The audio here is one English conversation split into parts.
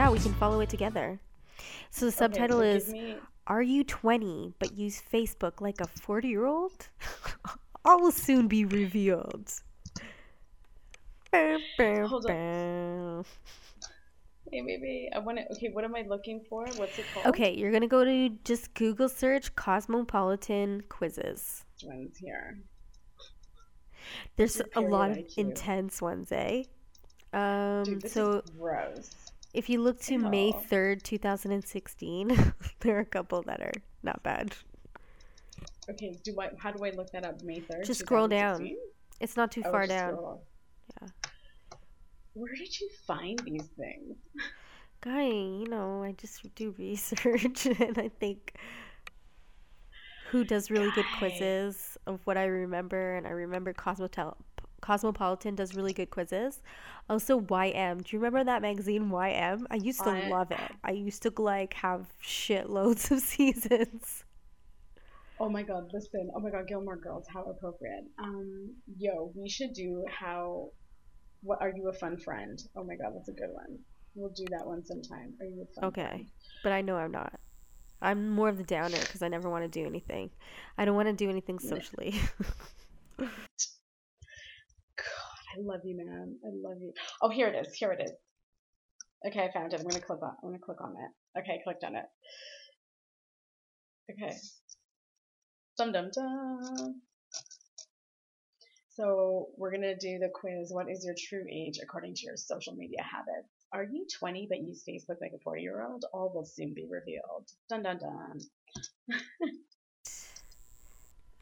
Yeah, we can follow it together. So the subtitle so is me- Are you 20 but use Facebook like a 40 year old? All will soon be revealed. Hold on. Hey, wait. I want to. Okay, what am I looking for? What's it called? Okay, you're gonna go to just Google search Cosmopolitan quizzes. One's here. There's a lot of IQ. intense ones, eh? Um, Dude, so gross. If you look to May 3rd, 2016, there are a couple that are not bad. Okay, do I? How do I look that up? May third. Just scroll down. It's not too Oh, far down. Yeah. Where did you find these things? Guy, you know, I just do research and I think who does really good quizzes of what I remember, and I remember Cosmotel- Cosmopolitan does really good quizzes. Also, YM. Do you remember that magazine YM? I used to love it. I used to like have shitloads of seasons. Oh my god, listen. Oh my god, Gilmore Girls, how appropriate. Um, yo, we should do how. What are you a fun friend? Oh my god, that's a good one. We'll do that one sometime. Are you a fun Okay, friend? but I know I'm not. I'm more of the downer because I never want to do anything. I don't want to do anything socially. God, I love you, man. I love you. Oh, here it is. Here it is. Okay, I found it. I'm gonna click on. I'm gonna click on it. Okay, I clicked on it. Okay. Dum dum dum. So we're gonna do the quiz. What is your true age according to your social media habits? Are you 20 but use Facebook like a 40 year old? All will soon be revealed. Dun dun dun.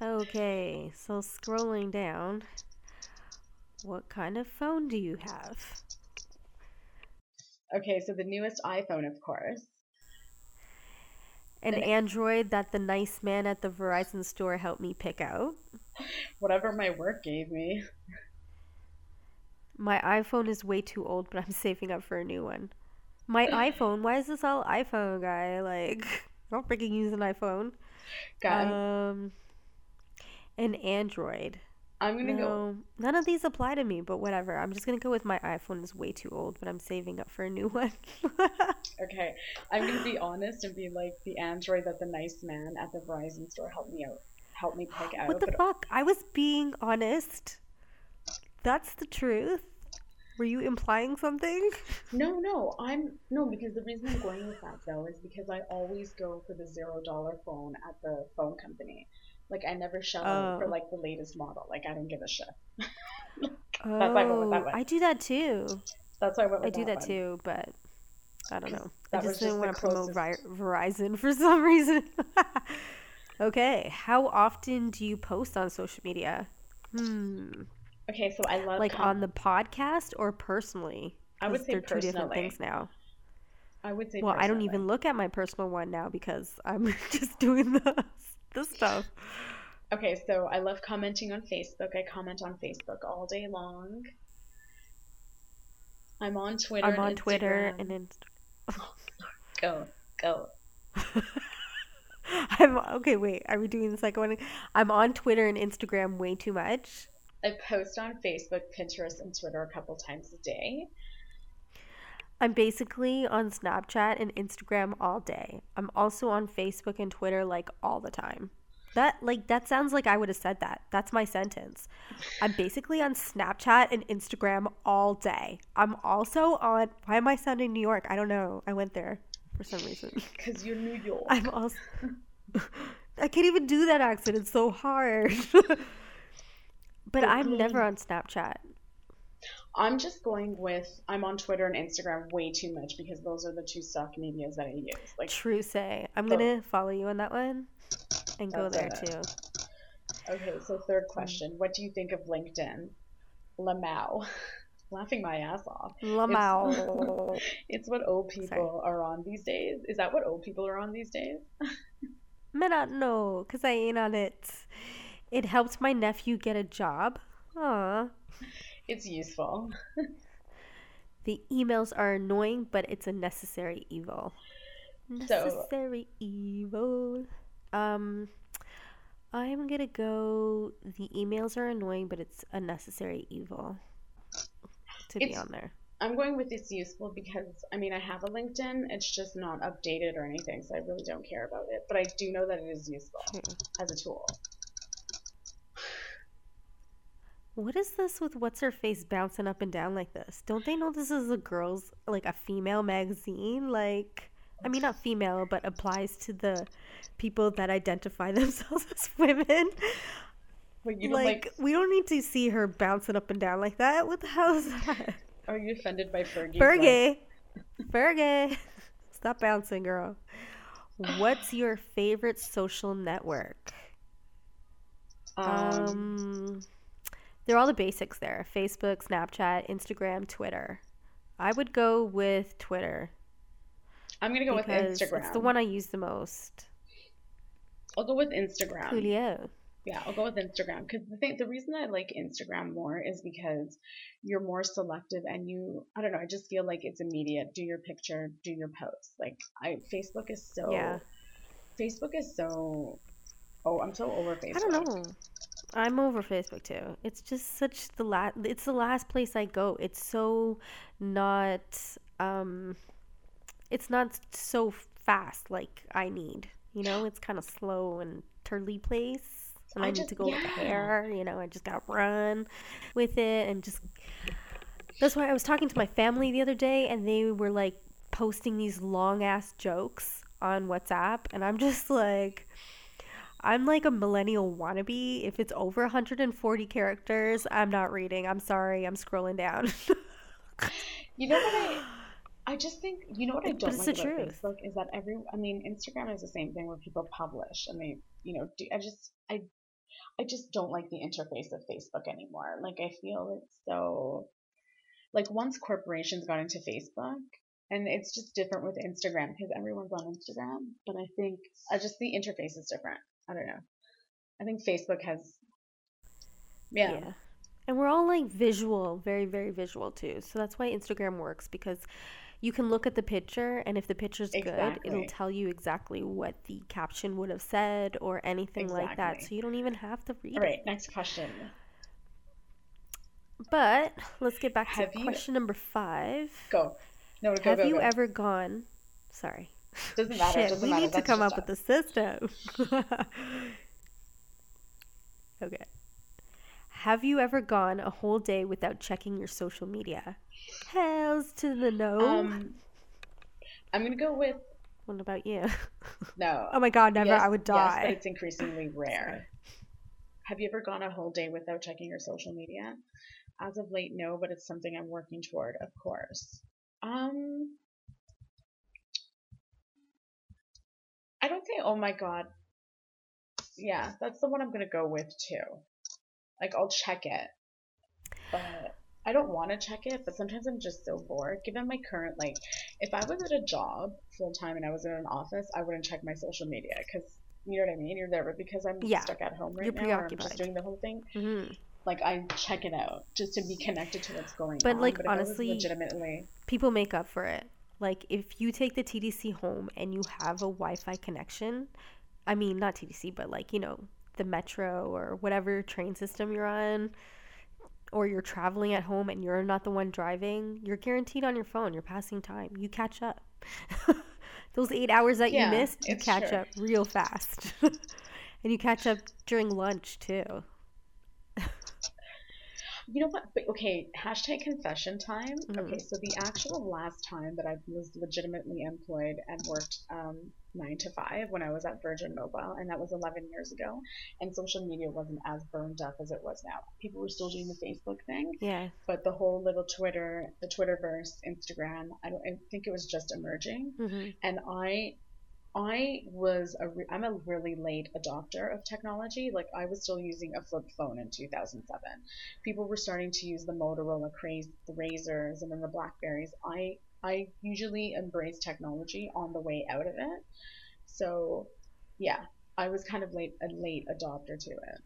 Okay, so scrolling down, what kind of phone do you have? Okay, so the newest iPhone, of course. An An- Android that the nice man at the Verizon store helped me pick out. Whatever my work gave me. My iPhone is way too old, but I'm saving up for a new one. My iPhone, why is this all iPhone guy? Like, I don't freaking use an iPhone. God, Um, an Android. I'm gonna go. None of these apply to me, but whatever. I'm just gonna go with my iPhone is way too old, but I'm saving up for a new one. Okay, I'm gonna be honest and be like the android that the nice man at the Verizon store helped me out, helped me pick out. what the fuck? I was being honest. That's the truth. Were you implying something? no, no, I'm no because the reason I'm going with that though is because I always go for the zero dollar phone at the phone company. Like I never shell out for Oh. like the latest model. Like I don't give a shit. Oh, why I went with that one. I do that too. That's why I went I do that one. too, but I don't know. that I was just didn't want to promote closest- Vi- Verizon for some reason. okay, how often do you post on social media? Hmm. Okay, so I love Like com- on the podcast or personally? I would say they're two different things now. I would say Well, I don't even look at my personal one now because I'm just doing the the stuff. Okay, so I love commenting on Facebook. I comment on Facebook all day long. I'm on Twitter. I'm and on Twitter Instagram. and then go go. I'm okay. Wait, are we doing the second one? I'm on Twitter and Instagram way too much. I post on Facebook, Pinterest, and Twitter a couple times a day. I'm basically on Snapchat and Instagram all day. I'm also on Facebook and Twitter like all the time. That like that sounds like I would have said that. That's my sentence. I'm basically on Snapchat and Instagram all day. I'm also on why am I sounding New York? I don't know. I went there for some reason. Cause you're New York. I'm also I can't even do that accent. It's so hard. but I'm never on Snapchat. I'm just going with I'm on Twitter and Instagram way too much because those are the two stock medias that I use. Like True say. I'm Oh. gonna follow you on that one and go there it. too. okay, so third mm. question. What do you think of LinkedIn? Lamau. Laughing my ass off. Lamau. It's what old people are on these days. Is that what old people are on these days? Me not know, cause I ain't on it. It helped my nephew get a job. Aw. It's useful. The emails are annoying, but it's a necessary evil. So- Necessary evil. Um, I'm gonna go. The emails are annoying, but it's a necessary evil to be on there. I'm going with it's useful because I mean I have a LinkedIn. It's just not updated or anything, so I really don't care about it. But I do know that it is useful as a tool. What is this with what's her face bouncing up and down like this? Don't they know this is a girls like a female magazine? Like I mean not female, but applies to the people that identify themselves as women. Wait, like, like, we don't need to see her bouncing up and down like that. What the hell is that? Are you offended by Fergie? Fergie. Fergie. Stop bouncing, girl. What's your favorite social network? Um, Um, they're all the basics there Facebook, Snapchat, Instagram, Twitter. I would go with Twitter. I'm gonna go with Instagram. It's the one I use the most. I'll go with Instagram. Coolio. Yeah, I'll go with Instagram because the thing, the reason I like Instagram more is because you're more selective and you, I don't know, I just feel like it's immediate. Do your picture, do your post. Like I, Facebook is so, Yeah. Facebook is so. Oh, I'm so over Facebook. I don't know. I'm over Facebook too. It's just such the last. It's the last place I go. It's so not. Um, it's not so fast like I need. You know, it's kind of slow and turly place, and I, I need to go with the hair. You know, I just gotta run with it and just. That's why I was talking to my family the other day, and they were like posting these long ass jokes on WhatsApp, and I'm just like. I'm like a millennial wannabe. If it's over 140 characters, I'm not reading. I'm sorry. I'm scrolling down. You know what I? I just think you know what I don't like about truth. Facebook is that every. I mean, Instagram is the same thing where people publish and they, you know, do. I just I, I just don't like the interface of Facebook anymore. Like I feel it's so, like once corporations got into Facebook, and it's just different with Instagram because everyone's on Instagram. But I think I just the interface is different. I don't know. I think Facebook has. Yeah. And we're all like visual, very, very visual too. So that's why Instagram works because you can look at the picture and if the picture's good, it'll tell you exactly what the caption would have said or anything like that. So you don't even have to read All it. Next question. But let's get back to Have you- question number five. Go. No, go. have go, you go. ever gone? Sorry. Doesn't matter. Shit, doesn't we matter. need to come up with a system. okay. Have you ever gone a whole day without checking your social media? Hells to the no. Um, I'm gonna go with what about you? no. oh my god, never. Yes- I would Yes, die. but it's increasingly rare. Have you ever gone a whole day without checking your social media? As of late, no, but it's something I'm working toward, of course. Um, I don't think. Oh my god. Yeah, that's the one I'm gonna go with too. Like I'll check it, but I don't want to check it. But sometimes I'm just so bored. Given my current like, if I was at a job full time and I was in an office, I wouldn't check my social media because you know what I mean. You're there, but because I'm Yeah. stuck at home right You're now, I'm just doing the whole thing. Mhm. Like I check it out just to be connected to what's going But, on. like, but like honestly, legitimately, People make up for it. Like if you take the TDC home and you have a Wi-Fi connection, I mean not TDC, but like you know the metro or whatever train system you're on, or you're traveling at home and you're not the one driving, you're guaranteed on your phone. You're passing time. You catch up. Those eight hours that Yeah, you missed, you catch true. up real fast, and you catch up during lunch too. You know what? But okay, hashtag confession time. Mhm. Okay, so the actual last time that I was legitimately employed and worked um, nine to five when I was at Virgin Mobile, and that was 11 years ago, and social media wasn't as burned up as it was now. People were still doing the Facebook thing, Yeah. but the whole little Twitter, the Twitterverse, Instagram, I don't, I think it was just emerging, hmm and I I was a re- I'm a really late adopter of technology. Like I was still using a flip phone in 2007. People were starting to use the Motorola craze, the RAZRs, and then the Blackberries. I I usually embrace technology on the way out of it. So yeah, I was kind of late a late adopter to it.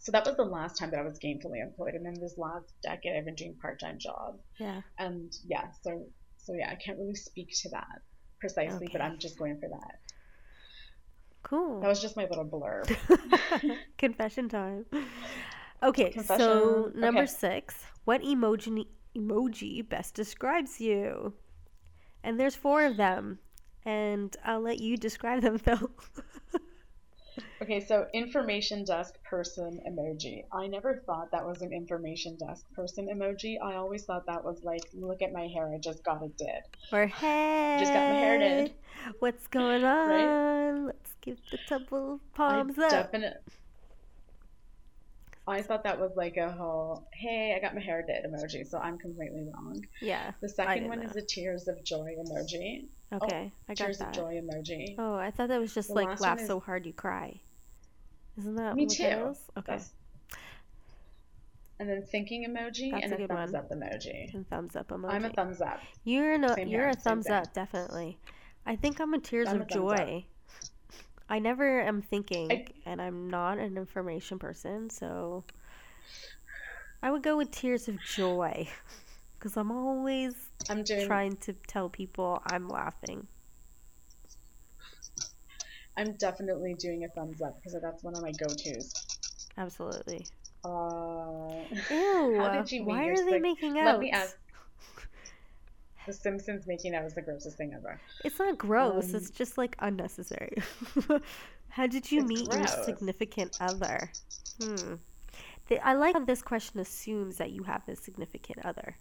So that was the last time that I was gainfully employed, and then this last decade I've been doing part-time job Yeah. and yeah so so yeah i can't really speak to that precisely but i'm just going for that Cool. that was just my little blurb Confession time. Okay, so number Okay. six. What emoji emoji best describes you? And there's four of them. And I'll let you describe them, Phil. Okay, so information desk person emoji. I never thought that was an information desk person emoji. I always thought that was like, look at my hair, I just got it did. or hey, Just got my hair did. What's going on? Let's give the couple palms I up. definite. I thought that was like a whole, hey, I got my hair did emoji, so I'm completely wrong. yeah. The second one know. is a tears of joy emoji. Okay, oh, I got tears that. of joy emoji. Oh, I thought that was just The like laugh is- so hard you cry. Isn't that Me that too. Okay. That's- And then thinking emoji That's and a a, good thumbs one. up emoji. And thumbs up emoji. I'm a thumbs up. You're no, Same you're here, a thumbs thing. up, definitely. I think I'm a tears I'm of a joy. I never am thinking, I- and I'm not an information person, so I would go with tears of joy, because I'm always I'm doing. trying to tell people I'm laughing. I'm definitely doing a thumbs up because that's one of my go-tos. Absolutely. Uh, Ew. How did you meet why are they sig- making out? Let me ask. The Simpsons making out was the grossest thing ever. It's not gross. Um, it's just like unnecessary. How did you meet your significant other? Hmm. The, I like how this question assumes that you have a significant other.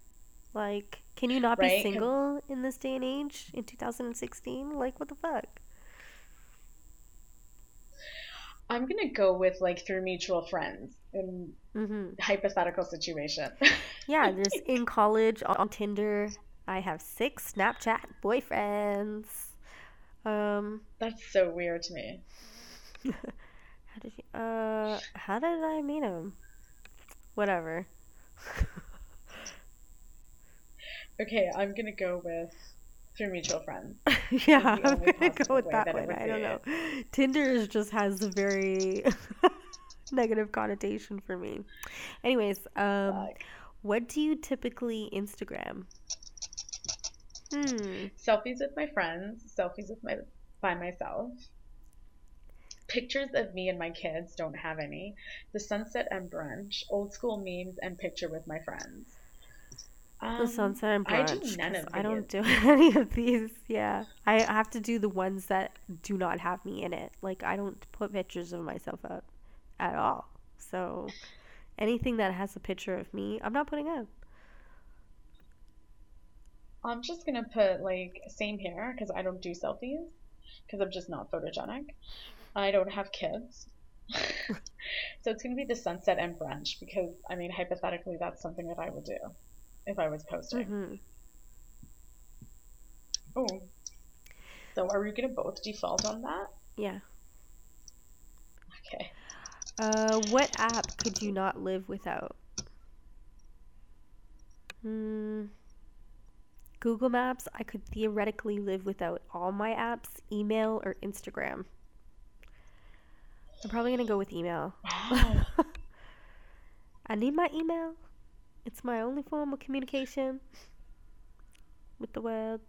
Like, can you not be single in this day and age in 2016? Like, what the fuck? I'm gonna go with like through mutual friends in hmm hypothetical situation. Yeah, just in college on Tinder. I have six Snapchat boyfriends. Um, That's so weird to me. how did you? Uh, how did I meet him? Whatever. Okay, I'm gonna go with through mutual friends. yeah, I'm gonna go with that that one. I don't know. Tinder is just has a very negative connotation for me. Anyways, um, what do you typically Instagram? Hmm. Selfies with my friends, selfies with my by myself. Pictures of me and my kids don't have any. The sunset and brunch, old school memes, and picture with my friends. The Um, sunset and brunch. I do none of I don't do any of these. Yeah, I have to do the ones that do not have me in it. Like I don't put pictures of myself up at all. So anything that has a picture of me, I'm not putting up. I'm just gonna put like same here because I don't do selfies because I'm just not photogenic. I don't have kids. so it's gonna be the sunset and brunch because I mean hypothetically that's something that I would do if I was posting. hmm Oh. So are we gonna both default on that? Yeah. Okay. Uh, what app could you not live without? Hmm. Google Maps, I could theoretically live without all my apps, email, or Instagram. I'm probably gonna go with email. Wow. I need my email. It's my only form of communication with the world.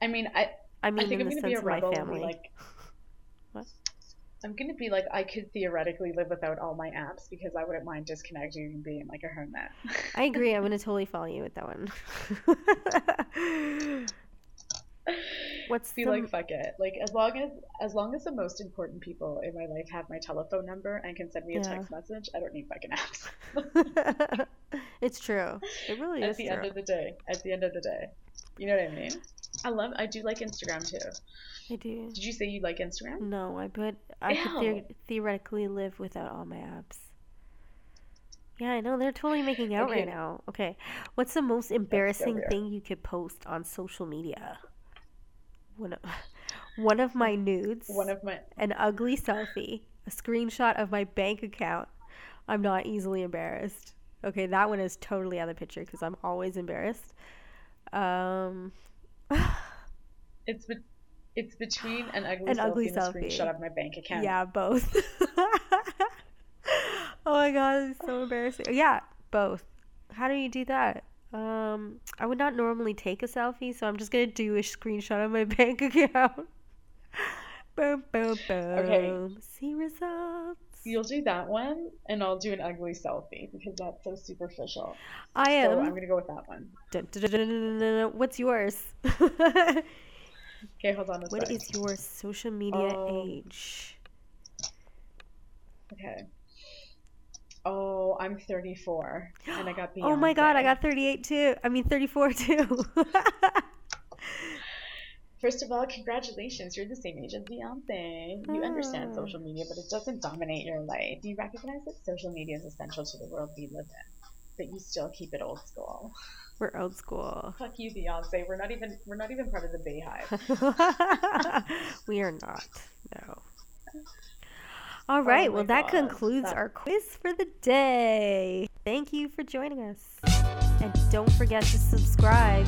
I mean I I I think in I'm the gonna be sense a of my rebel and be family. like What? I'm gonna be like I could theoretically live without all my apps because I wouldn't mind disconnecting and being like a hermit. I agree. I'm gonna totally follow you with that one. What's be the like fuck it like as long as as long as the most important people in my life have my telephone number and can send me a Yeah. text message i don't need fucking apps it's true. It really at is At the true. end of the day at the end of the day you know what i mean i love i do like instagram too I do. did you say you like instagram No, I but I could the- theoretically live without all my apps. Yeah, I know they're totally making out right now. Okay, what's the most embarrassing thing you could post on social media? One of, one of my nudes, one of my an ugly selfie, a screenshot of my bank account. I'm not easily embarrassed. Okay, that one is totally out of the picture because I'm always embarrassed. Um, it's be- it's between an ugly An selfie ugly and a selfie. screenshot of my bank account Yeah, both. oh my god, it's so embarrassing. Yeah, both. How do you do that? Um, I would not normally take a selfie, so I'm just gonna do a screenshot of my bank account. boom, boom, boom. Okay. See results. You'll do that one, and I'll do an ugly selfie because that's so superficial. I So am. I'm gonna go with that one. Dun, dun, dun. What's yours? Okay, hold on a what is your social media Oh. age? Okay. Oh, I'm 34, and I got Beyonce. Oh my god, I got 38 too. I mean 34 too. First of all, congratulations. You're the same age as Beyonce. You understand Ah. social media, but it doesn't dominate your life. Do you recognize that social media is essential to the world we live in, but you still keep it old school. We're old school. Fuck you, Beyonce. We're not even we're not even part of the BeyHive. we are not. No. All right. Oh well, that God, concludes that- our quiz for the day. Thank you for joining us. And don't forget to subscribe.